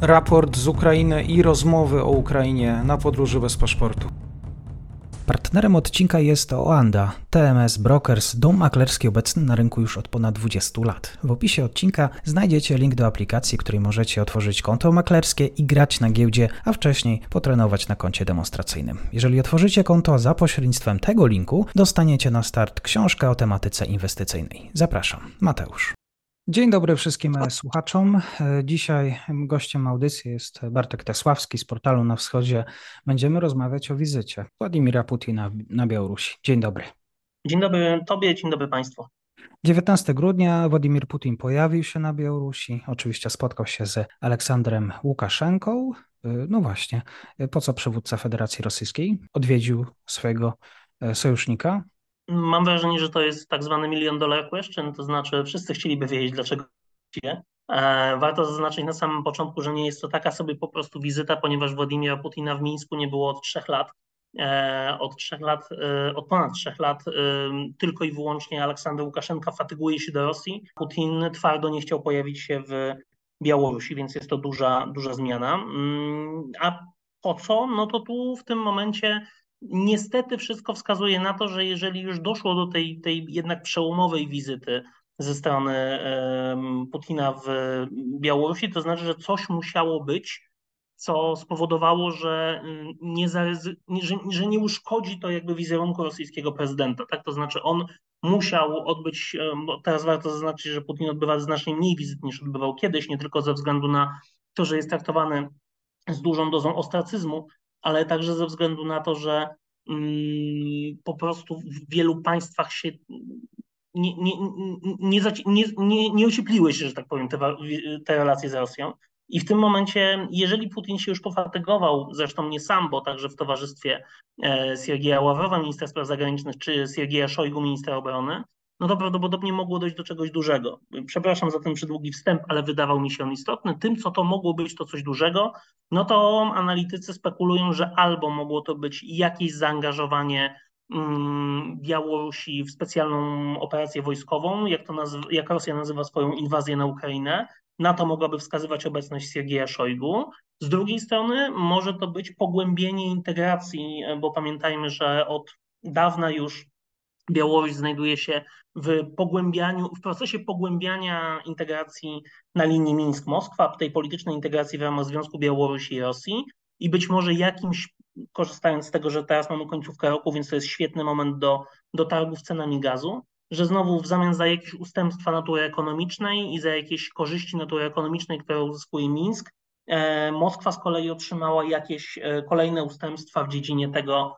raport z Ukrainy i rozmowy o Ukrainie na podróży bez paszportu. Partnerem odcinka jest Oanda, TMS Brokers, dom maklerski obecny na rynku już od ponad 20 lat. W opisie odcinka znajdziecie link do aplikacji, w której możecie otworzyć konto maklerskie i grać na giełdzie, a wcześniej potrenować na koncie demonstracyjnym. Jeżeli otworzycie konto za pośrednictwem tego linku, dostaniecie na start książkę o tematyce inwestycyjnej. Zapraszam, Mateusz. Dzień dobry wszystkim słuchaczom. E, dzisiaj gościem audycji jest Bartek Tesławski z portalu Na Wschodzie. Będziemy rozmawiać o wizycie Władimira Putina na Białorusi. Dzień dobry. Dzień dobry Tobie, dzień dobry Państwu. 19 grudnia Władimir Putin pojawił się na Białorusi. Oczywiście spotkał się z Aleksandrem Łukaszenką. E, no właśnie, e, po co przywódca Federacji Rosyjskiej odwiedził swojego sojusznika, Mam wrażenie, że to jest tak zwany milion dollar question, to znaczy wszyscy chcieliby wiedzieć, dlaczego się. E, warto zaznaczyć na samym początku, że nie jest to taka sobie po prostu wizyta, ponieważ Władimira Putina w Mińsku nie było od trzech lat. E, od trzech lat, e, od ponad trzech lat tylko i wyłącznie Aleksander Łukaszenka fatyguje się do Rosji. Putin twardo nie chciał pojawić się w Białorusi, więc jest to duża, duża zmiana. Mm, a po co? No to tu w tym momencie Niestety wszystko wskazuje na to, że jeżeli już doszło do tej, tej jednak przełomowej wizyty ze strony Putina w Białorusi, to znaczy, że coś musiało być, co spowodowało, że nie, że, że nie uszkodzi to jakby wizerunku rosyjskiego prezydenta. Tak? To znaczy on musiał odbyć, bo teraz warto zaznaczyć, że Putin odbywa znacznie mniej wizyt niż odbywał kiedyś, nie tylko ze względu na to, że jest traktowany z dużą dozą ostracyzmu, ale także ze względu na to, że mm, po prostu w wielu państwach się nie, nie, nie, nie, nie, nie ociepliły się, że tak powiem, te, te relacje z Rosją. I w tym momencie, jeżeli Putin się już pofatygował, zresztą nie sam, bo także w towarzystwie e, Siergieja Ławrowa, ministra spraw zagranicznych, czy Siergieja Szojgu, ministra obrony, no to prawdopodobnie mogło dojść do czegoś dużego. Przepraszam za ten przydługi wstęp, ale wydawał mi się on istotny. Tym, co to mogło być, to coś dużego, no to analitycy spekulują, że albo mogło to być jakieś zaangażowanie mm, Białorusi w specjalną operację wojskową, jak, to nazw- jak Rosja nazywa swoją inwazję na Ukrainę. Na to mogłaby wskazywać obecność Siergieja Szojgu. Z drugiej strony może to być pogłębienie integracji, bo pamiętajmy, że od dawna już Białoruś znajduje się w pogłębianiu, w procesie pogłębiania integracji na linii Mińsk-Moskwa, tej politycznej integracji w ramach Związku Białorusi i Rosji. I być może jakimś, korzystając z tego, że teraz mamy końcówkę roku, więc to jest świetny moment do, do targów cenami gazu, że znowu w zamian za jakieś ustępstwa natury ekonomicznej i za jakieś korzyści natury ekonomicznej, które uzyskuje Mińsk, e, Moskwa z kolei otrzymała jakieś e, kolejne ustępstwa w dziedzinie tego,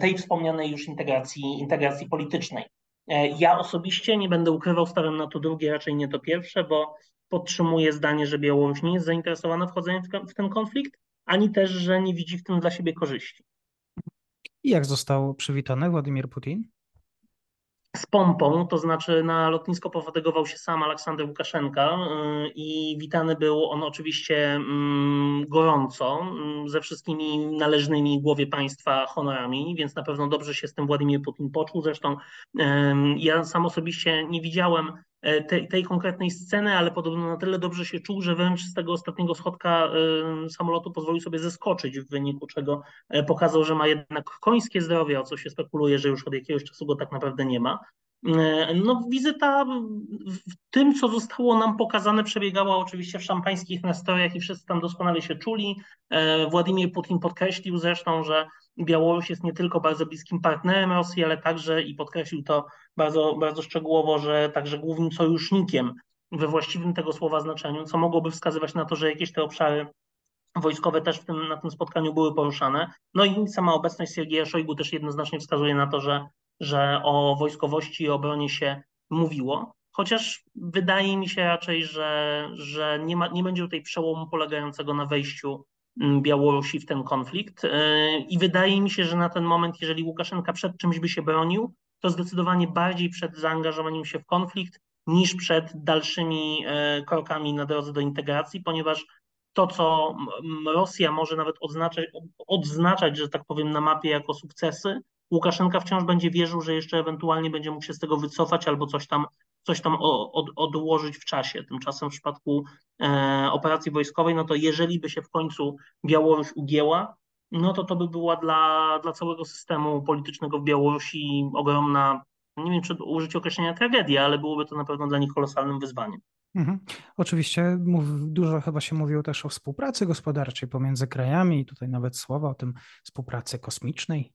tej wspomnianej już integracji, integracji politycznej. E, ja osobiście nie będę ukrywał, stawiam na to drugie, raczej nie to pierwsze, bo podtrzymuję zdanie, że Białoruś nie jest zainteresowana wchodzeniem w ten konflikt, ani też, że nie widzi w tym dla siebie korzyści. I jak został przywitany Władimir Putin? Z pompą, to znaczy na lotnisko pofatygował się sam Aleksander Łukaszenka y, i witany był on oczywiście mm, gorąco, mm, ze wszystkimi należnymi głowie państwa honorami, więc na pewno dobrze się z tym Władimir Putin poczuł. Zresztą ja sam osobiście nie widziałem tej, tej konkretnej sceny, ale podobno na tyle dobrze się czuł, że wręcz z tego ostatniego schodka e, samolotu pozwolił sobie zeskoczyć, w wyniku czego e, pokazał, że ma jednak końskie zdrowie, o co się spekuluje, że już od jakiegoś czasu go tak naprawdę nie ma. No, wizyta w tym, co zostało nam pokazane, przebiegała oczywiście w szampańskich nastrojach i wszyscy tam doskonale się czuli. Władimir Putin podkreślił zresztą, że Białoruś jest nie tylko bardzo bliskim partnerem Rosji, ale także i podkreślił to bardzo, bardzo szczegółowo, że także głównym sojusznikiem we właściwym tego słowa znaczeniu, co mogłoby wskazywać na to, że jakieś te obszary wojskowe też tym, na tym spotkaniu były poruszane. No i sama obecność Siergieja Szojgu też jednoznacznie wskazuje na to, że, że o wojskowości i obronie się mówiło. Chociaż wydaje mi się raczej, że, że nie, ma, nie będzie tutaj przełomu polegającego na wejściu Mm, Białorusi w ten konflikt. E, I wydaje mi się, że na ten moment, jeżeli Łukaszenka przed czymś by się bronił, to zdecydowanie bardziej przed zaangażowaniem się w konflikt niż przed dalszymi e, krokami na drodze do integracji, ponieważ to, co Rosja może nawet odznaczać, odznaczać, że tak powiem, na mapie jako sukcesy, Łukaszenka wciąż będzie wierzył, że jeszcze ewentualnie będzie mógł się z tego wycofać albo coś tam, coś tam od, odłożyć w czasie. Tymczasem w przypadku e, operacji wojskowej, no to jeżeli by się w końcu Białoruś ugięła, no to to by była dla, dla całego systemu politycznego w Białorusi ogromna, nie wiem czy użyć określenia tragedia, ale byłoby to na pewno dla nich kolosalnym wyzwaniem. Mhm. Oczywiście mów, dużo chyba się mówiło też o współpracy gospodarczej pomiędzy krajami i tutaj nawet słowa o tym współpracy kosmicznej.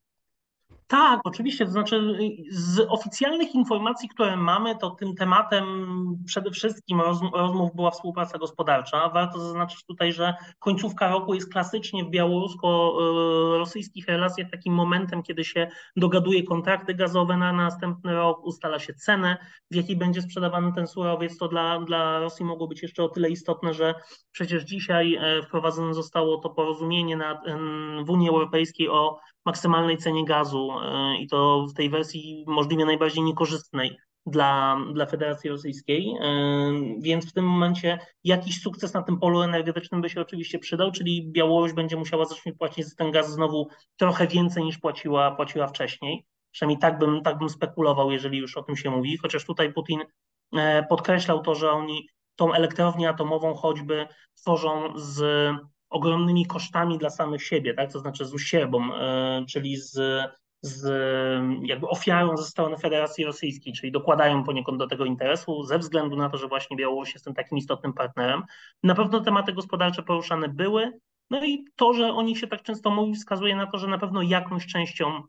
Tak, oczywiście. To znaczy, z oficjalnych informacji, które mamy, to tym tematem przede wszystkim rozmów była współpraca gospodarcza. Warto zaznaczyć tutaj, że końcówka roku jest klasycznie w białorusko-rosyjskich relacjach takim momentem, kiedy się dogaduje kontrakty gazowe na następny rok, ustala się cenę, w jakiej będzie sprzedawany ten surowiec. To dla, dla Rosji mogło być jeszcze o tyle istotne, że przecież dzisiaj e, wprowadzone zostało to porozumienie na, w Unii Europejskiej o maksymalnej cenie gazu e, i to w tej wersji możliwie najbardziej niekorzystnej dla, dla Federacji Rosyjskiej, e, więc w tym momencie jakiś sukces na tym polu energetycznym by się oczywiście przydał, czyli Białoruś będzie musiała zacząć płacić za ten gaz znowu trochę więcej niż płaciła, płaciła wcześniej. Przynajmniej tak bym, tak bym spekulował, jeżeli już o tym się mówi, chociaż tutaj Putin e, podkreślał to, że oni tą elektrownię atomową choćby tworzą z ogromnymi kosztami dla samych siebie, tak? to znaczy z usiebą, e, czyli z, z jakby ofiarą ze strony Federacji Rosyjskiej, czyli dokładają poniekąd do tego interesu ze względu na to, że właśnie Białoruś jest tym takim istotnym partnerem. Na pewno tematy gospodarcze poruszane były, no i to, że o nich się tak często mówi, wskazuje na to, że na pewno jakąś częścią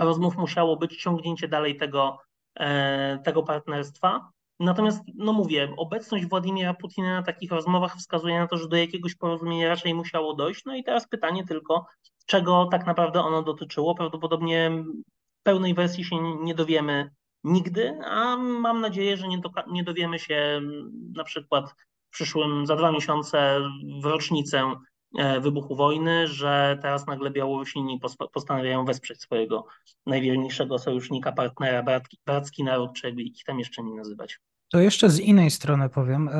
rozmów musiało być ciągnięcie dalej tego, e, tego partnerstwa. Natomiast, no mówię, obecność Władimira Putina na takich rozmowach wskazuje na to, że do jakiegoś porozumienia raczej musiało dojść. No i teraz pytanie tylko, czego tak naprawdę ono dotyczyło. Prawdopodobnie pełnej wersji się nie dowiemy nigdy, a mam nadzieję, że nie, do, nie dowiemy się na przykład w przyszłym, za dwa miesiące w rocznicę e, wybuchu wojny, że teraz nagle Białorusini postanawiają wesprzeć swojego najwierniejszego sojusznika, partnera, bratki, bracki naród, czy jakby ich tam jeszcze nie nazywać. To jeszcze z innej strony powiem. E,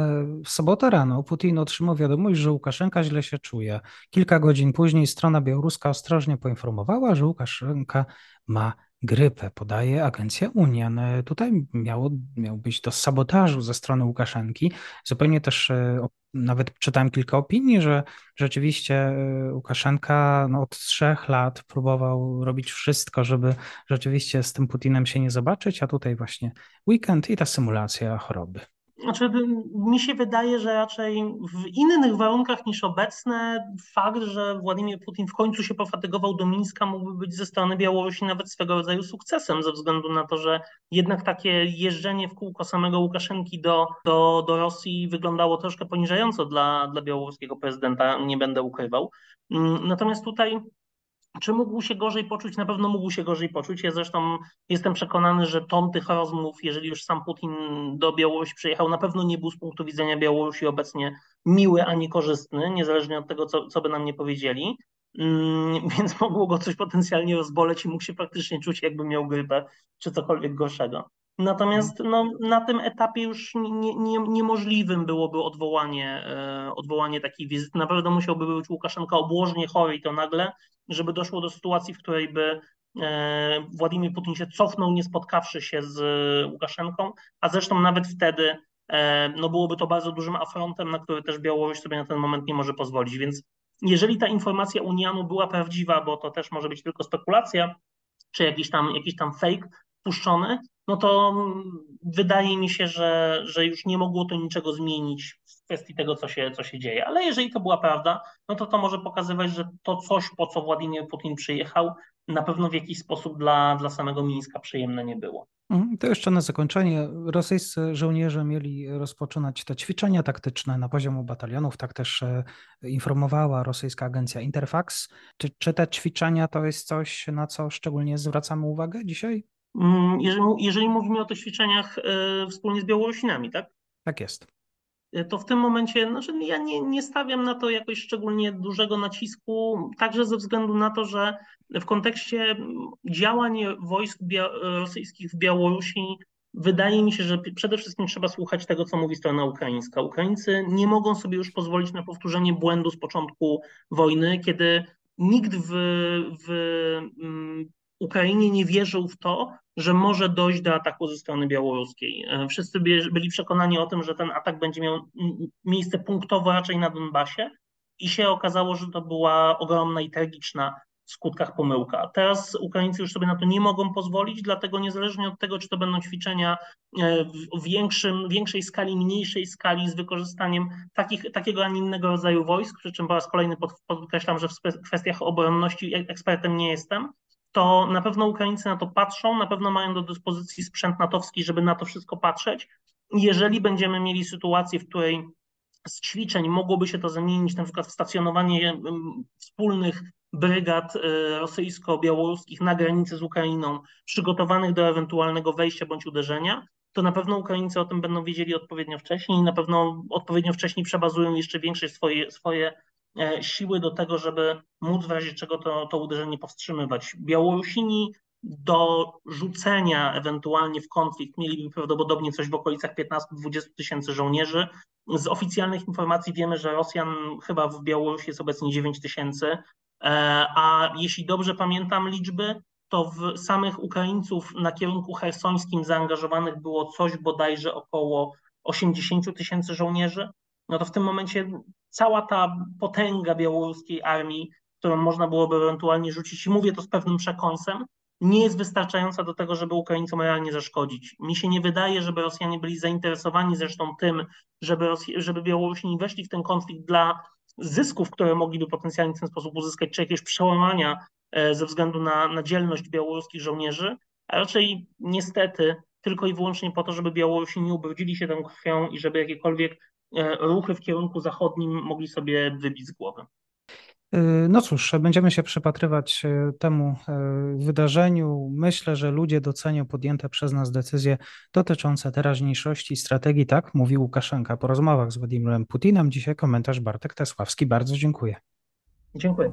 w sobotę rano Putin otrzymał wiadomość, że Łukaszenka źle się czuje. Kilka godzin później strona białoruska ostrożnie poinformowała, że Łukaszenka ma grypę, podaje agencja Unian. E, tutaj miało, miał być do sabotażu ze strony Łukaszenki. Zupełnie też e, nawet czytałem kilka opinii, że rzeczywiście e, Łukaszenka no, od trzech lat próbował robić wszystko, żeby rzeczywiście z tym Putinem się nie zobaczyć, a tutaj właśnie weekend i ta symulacja choroby. Znaczy, mi się wydaje, że raczej w innych warunkach niż obecne fakt, że Władimir Putin w końcu się pofatygował do Mińska mógłby być ze strony Białorusi nawet swego rodzaju sukcesem, ze względu na to, że jednak takie jeżdżenie w kółko samego Łukaszenki do, do, do Rosji wyglądało troszkę poniżająco dla, dla białoruskiego prezydenta, nie będę ukrywał. Mm, natomiast tutaj czy mógł się gorzej poczuć? Na pewno mógł się gorzej poczuć. Ja zresztą jestem przekonany, że ton tych rozmów, jeżeli już sam Putin do Białorusi przyjechał, na pewno nie był z punktu widzenia Białorusi obecnie miły ani korzystny, niezależnie od tego, co, co by nam nie powiedzieli. Mm, więc mogło go coś potencjalnie rozboleć i mógł się praktycznie czuć, jakby miał grypę czy cokolwiek gorszego. Natomiast no, na tym etapie już nie, nie, niemożliwym byłoby odwołanie, e, odwołanie takiej wizyty. Naprawdę musiałby być Łukaszenka obłożnie chory i to nagle, żeby doszło do sytuacji, w której by e, Władimir Putin się cofnął, nie spotkawszy się z Łukaszenką, a zresztą nawet wtedy e, no byłoby to bardzo dużym afrontem, na który też Białoruś sobie na ten moment nie może pozwolić. Więc jeżeli ta informacja Unianu była prawdziwa, bo to też może być tylko spekulacja, czy jakiś tam, jakiś tam fake puszczony, no to wydaje mi się, że, że już nie mogło to niczego zmienić w kwestii tego, co się, co się dzieje. Ale jeżeli to była prawda, no to to może pokazywać, że to coś, po co Władimir Putin przyjechał, na pewno w jakiś sposób dla, dla samego Mińska przyjemne nie było. Mhm, to jeszcze na zakończenie. Rosyjscy żołnierze mieli rozpoczynać te ćwiczenia taktyczne na poziomu batalionów. Tak też e, informowała rosyjska agencja Interfax. Czy, czy te ćwiczenia to jest coś, na co szczególnie zwracamy uwagę dzisiaj? Mm, jeżeli, jeżeli mówimy o tych ćwiczeniach e, wspólnie z Białorusinami, tak? Tak jest. E, to w tym momencie, znaczy ja nie, nie stawiam na to jakoś szczególnie dużego nacisku, także ze względu na to, że w kontekście działań wojsk rosyjskich w Białorusi wydaje mi się, że przede wszystkim trzeba słuchać tego, co mówi strona ukraińska. Ukraińcy nie mogą sobie już pozwolić na powtórzenie błędu z początku wojny, kiedy nikt w, w Ukrainie nie wierzył w to, że może dojść do ataku ze strony białoruskiej. Wszyscy byli przekonani o tym, że ten atak będzie miał miejsce punktowo raczej na Donbasie i się okazało, że to była ogromna i tragiczna w skutkach pomyłka. Teraz Ukraińcy już sobie na to nie mogą pozwolić, dlatego niezależnie od tego, czy to będą ćwiczenia e, w większym, większej skali, mniejszej skali, z wykorzystaniem takich, takiego, a nie innego rodzaju wojsk, przy czym po raz kolejny podkreślam, że w kwestiach obronności ekspertem nie jestem, to na pewno Ukraińcy na to patrzą, na pewno mają do dyspozycji sprzęt natowski, żeby na to wszystko patrzeć. Jeżeli będziemy mieli sytuację, w której z ćwiczeń mogłoby się to zamienić na przykład w stacjonowanie wspólnych brygad y, rosyjsko-białoruskich na granicy z Ukrainą, przygotowanych do ewentualnego wejścia bądź uderzenia, to na pewno Ukraińcy o tym będą wiedzieli odpowiednio wcześniej i na pewno odpowiednio wcześniej przebazują jeszcze większe swoje, swoje siły do tego, żeby móc w razie czego to, to uderzenie powstrzymywać. Białorusini do rzucenia ewentualnie w konflikt mieliby prawdopodobnie coś w okolicach 15-20 tysięcy żołnierzy. Z oficjalnych informacji wiemy, że Rosjan chyba w Białorusi jest obecnie 9 tysięcy, e, a jeśli dobrze pamiętam liczby, to w samych Ukraińców na kierunku hersońskim zaangażowanych było coś bodajże około 80 tysięcy żołnierzy. No to w tym momencie cała ta potęga białoruskiej armii, którą można byłoby ewentualnie rzucić, i mówię to z pewnym przekąsem, nie jest wystarczająca do tego, żeby Ukraińcom realnie zaszkodzić. Mi się nie wydaje, żeby Rosjanie byli zainteresowani zresztą tym, żeby, żeby Białorusini weszli w ten konflikt dla zysków, które mogliby potencjalnie w ten sposób uzyskać, czy jakiegoś przełamania e, ze względu na, na dzielność białoruskich żołnierzy, a raczej niestety tylko i wyłącznie po to, żeby Białorusini ubrudzili się tą krwią i żeby jakiekolwiek ruchy w kierunku zachodnim mogli sobie wybić z głowy. Y, no cóż, będziemy się przypatrywać y, temu y, wydarzeniu. Myślę, że ludzie docenią podjęte przez nas decyzje dotyczące teraźniejszości strategii. Tak, mówił Łukaszenka po rozmowach z Władimirem Putinem. Dzisiaj komentarz Bartek Tesławski. Bardzo dziękuję. Dziękuję.